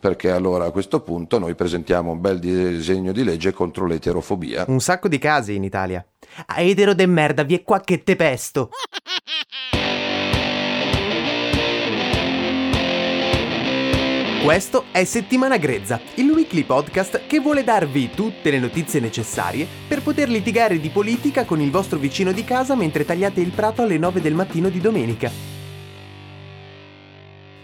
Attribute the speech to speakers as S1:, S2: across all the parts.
S1: Perché allora a questo punto noi presentiamo un bel disegno di legge contro l'eterofobia.
S2: Un sacco di casi in Italia. A etero de merda, vi è qua che te pesto. Questo è Settimana Grezza, il weekly podcast che vuole darvi tutte le notizie necessarie per poter litigare di politica con il vostro vicino di casa mentre tagliate il prato alle 9 del mattino di domenica.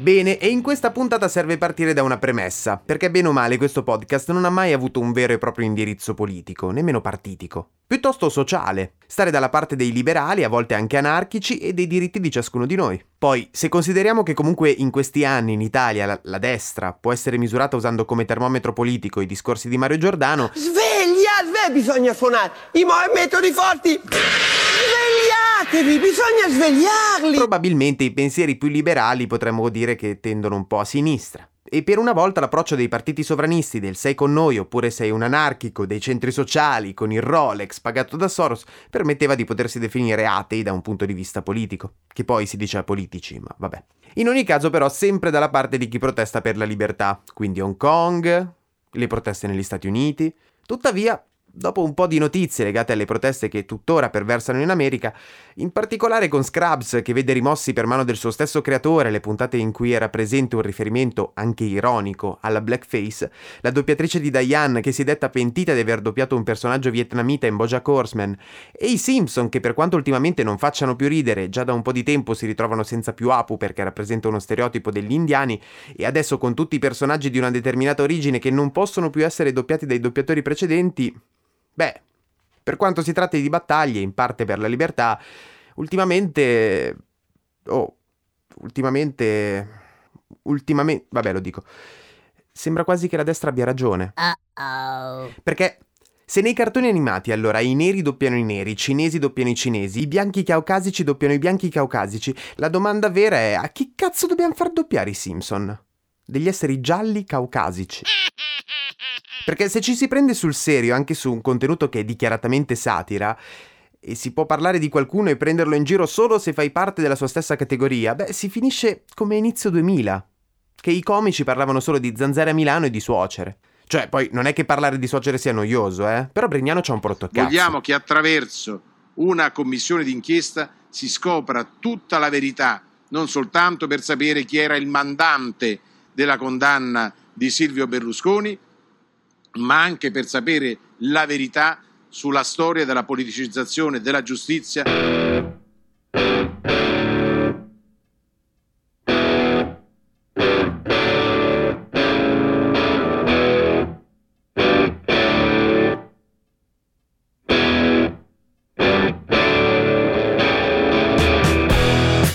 S2: Bene, e in questa puntata serve partire da una premessa, perché bene o male questo podcast non ha mai avuto un vero e proprio indirizzo politico, nemmeno partitico, piuttosto sociale, stare dalla parte dei liberali, a volte anche anarchici, e dei diritti di ciascuno di noi. Poi, se consideriamo che comunque in questi anni in Italia la, la destra può essere misurata usando come termometro politico i discorsi di Mario Giordano...
S3: Sveglia, sveglia, bisogna suonare i metodi forti! Svegliatevi, bisogna svegliarli!
S2: Probabilmente i pensieri più liberali potremmo dire che tendono un po' a sinistra. E per una volta l'approccio dei partiti sovranisti del sei con noi oppure sei un anarchico, dei centri sociali con il Rolex pagato da Soros, permetteva di potersi definire atei da un punto di vista politico, che poi si dice a politici, ma vabbè. In ogni caso però sempre dalla parte di chi protesta per la libertà, quindi Hong Kong, le proteste negli Stati Uniti. Tuttavia, Dopo un po' di notizie legate alle proteste che tuttora perversano in America, in particolare con Scrubs che vede rimossi per mano del suo stesso creatore le puntate in cui era presente un riferimento, anche ironico, alla blackface, la doppiatrice di Diane che si è detta pentita di aver doppiato un personaggio vietnamita in Bojack Horseman, e i Simpson che per quanto ultimamente non facciano più ridere, già da un po' di tempo si ritrovano senza più Apu perché rappresenta uno stereotipo degli indiani, e adesso con tutti i personaggi di una determinata origine che non possono più essere doppiati dai doppiatori precedenti, Beh, per quanto si tratti di battaglie, in parte per la libertà, ultimamente... Oh, ultimamente... Ultimamente... Vabbè, lo dico. Sembra quasi che la destra abbia ragione. Uh-oh. Perché se nei cartoni animati allora i neri doppiano i neri, i cinesi doppiano i cinesi, i bianchi caucasici doppiano i bianchi caucasici, la domanda vera è a chi cazzo dobbiamo far doppiare i Simpson? Degli esseri gialli caucasici. Perché se ci si prende sul serio anche su un contenuto che è dichiaratamente satira, e si può parlare di qualcuno e prenderlo in giro solo se fai parte della sua stessa categoria, beh, si finisce come inizio 2000, che i comici parlavano solo di zanzare a Milano e di suocere. Cioè, poi non è che parlare di suocere sia noioso, eh? Però Brignano c'ha un po' cazzo.
S4: Vogliamo che attraverso una commissione d'inchiesta si scopra tutta la verità, non soltanto per sapere chi era il mandante della condanna di Silvio Berlusconi, ma anche per sapere la verità sulla storia della politicizzazione della giustizia.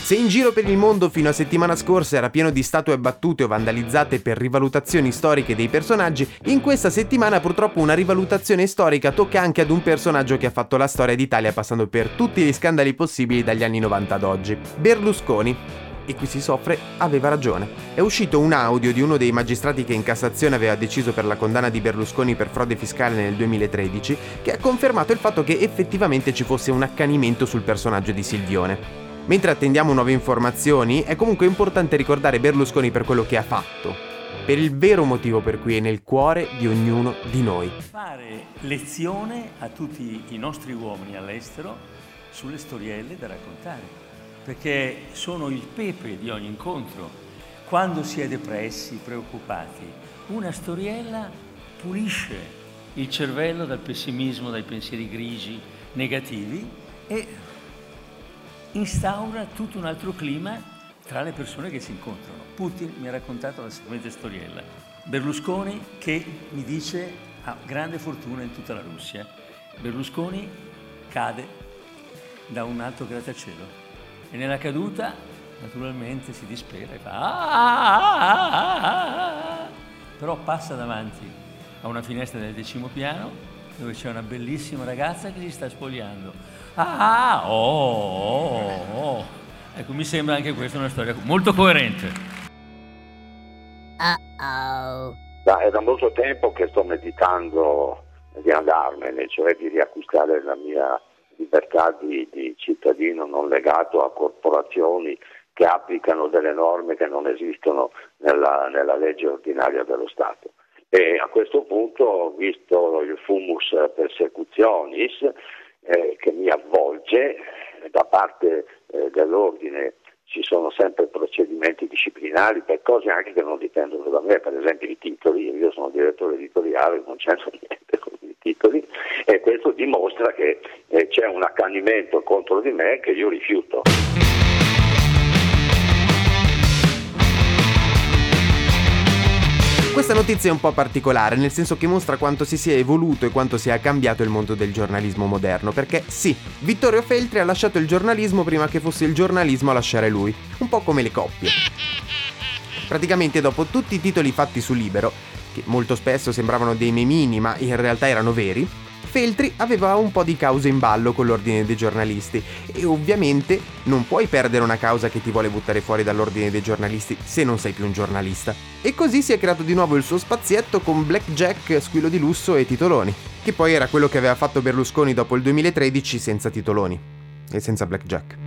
S2: Se in giro per il mondo fino a settimana scorsa era pieno di statue battute o vandalizzate per rivalutazioni storiche dei personaggi, in questa settimana purtroppo una rivalutazione storica tocca anche ad un personaggio che ha fatto la storia d'Italia passando per tutti gli scandali possibili dagli anni 90 ad oggi. Berlusconi, e qui si soffre, aveva ragione. È uscito un audio di uno dei magistrati che in Cassazione aveva deciso per la condanna di Berlusconi per frode fiscale nel 2013, che ha confermato il fatto che effettivamente ci fosse un accanimento sul personaggio di Silvione. Mentre attendiamo nuove informazioni, è comunque importante ricordare Berlusconi per quello che ha fatto, per il vero motivo per cui è nel cuore di ognuno di noi.
S5: Fare lezione a tutti i nostri uomini all'estero sulle storielle da raccontare, perché sono il pepe di ogni incontro. Quando si è depressi, preoccupati, una storiella pulisce il cervello dal pessimismo, dai pensieri grigi, negativi e instaura tutto un altro clima tra le persone che si incontrano. Putin mi ha raccontato la seguente storiella. Berlusconi che mi dice ha grande fortuna in tutta la Russia. Berlusconi cade da un alto grattacielo e nella caduta naturalmente si dispera e fa ah, ah, ah, però passa davanti a una finestra del decimo piano dove c'è una bellissima ragazza che si sta spogliando. Ah, oh, oh, oh. Ecco, mi sembra anche questa una storia molto coerente.
S6: Uh-oh. È da molto tempo che sto meditando di andarmene, cioè di riacquistare la mia libertà di, di cittadino non legato a corporazioni che applicano delle norme che non esistono nella, nella legge ordinaria dello Stato. E a questo punto, visto il fumus persecutionis eh, che mi avvolge. Da parte eh, dell'ordine ci sono sempre procedimenti disciplinari per cose anche che non dipendono da me, per esempio i titoli, io sono direttore editoriale, non c'entra niente con i titoli. E questo dimostra che eh, c'è un accanimento contro di me che io rifiuto.
S2: Questa notizia è un po' particolare, nel senso che mostra quanto si sia evoluto e quanto sia cambiato il mondo del giornalismo moderno, perché sì, Vittorio Feltri ha lasciato il giornalismo prima che fosse il giornalismo a lasciare lui, un po' come le coppie. Praticamente dopo tutti i titoli fatti su Libero, che molto spesso sembravano dei memini ma in realtà erano veri, Feltri aveva un po' di cause in ballo con l'ordine dei giornalisti e ovviamente non puoi perdere una causa che ti vuole buttare fuori dall'ordine dei giornalisti se non sei più un giornalista. E così si è creato di nuovo il suo spazietto con Blackjack, Squillo di Lusso e Titoloni, che poi era quello che aveva fatto Berlusconi dopo il 2013 senza Titoloni e senza Blackjack.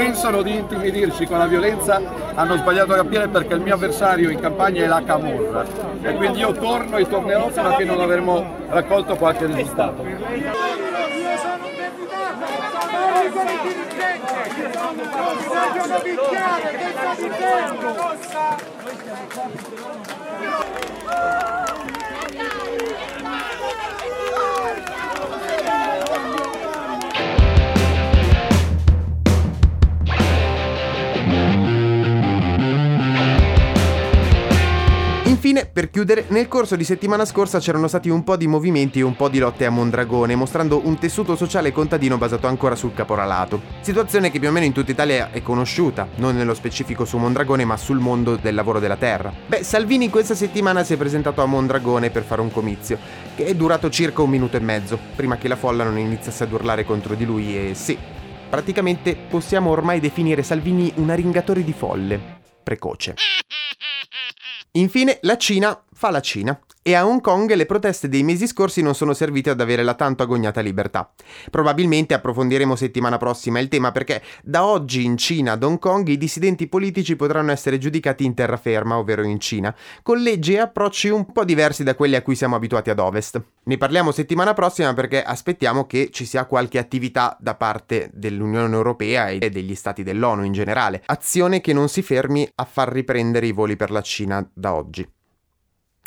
S7: Pensano di intimidirci con la violenza hanno sbagliato a capire perché il mio avversario in campagna è la Camorra e quindi io torno e tornerò fino a che non avremo raccolto qualche risultato. Io sono
S2: Infine, per chiudere, nel corso di settimana scorsa c'erano stati un po' di movimenti e un po' di lotte a Mondragone, mostrando un tessuto sociale contadino basato ancora sul caporalato. Situazione che più o meno in tutta Italia è conosciuta, non nello specifico su Mondragone, ma sul mondo del lavoro della terra. Beh, Salvini questa settimana si è presentato a Mondragone per fare un comizio, che è durato circa un minuto e mezzo, prima che la folla non iniziasse ad urlare contro di lui e sì, praticamente possiamo ormai definire Salvini un arringatore di folle. Precoce. Infine, la Cina fa la Cina e a Hong Kong le proteste dei mesi scorsi non sono servite ad avere la tanto agognata libertà. Probabilmente approfondiremo settimana prossima il tema perché da oggi in Cina ad Hong Kong i dissidenti politici potranno essere giudicati in terraferma, ovvero in Cina, con leggi e approcci un po' diversi da quelli a cui siamo abituati ad ovest. Ne parliamo settimana prossima perché aspettiamo che ci sia qualche attività da parte dell'Unione Europea e degli stati dell'ONU in generale, azione che non si fermi a far riprendere i voli per la Cina da oggi.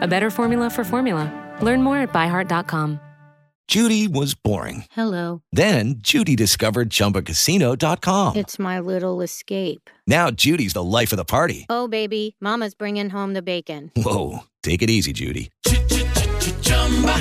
S8: a better formula for formula. Learn more at byheart.com.
S9: Judy was boring.
S10: Hello.
S9: Then Judy discovered chumbacasino.com.
S10: It's my little escape.
S9: Now Judy's the life of the party.
S10: Oh, baby, Mama's bringing home the bacon.
S9: Whoa. Take it easy, Judy.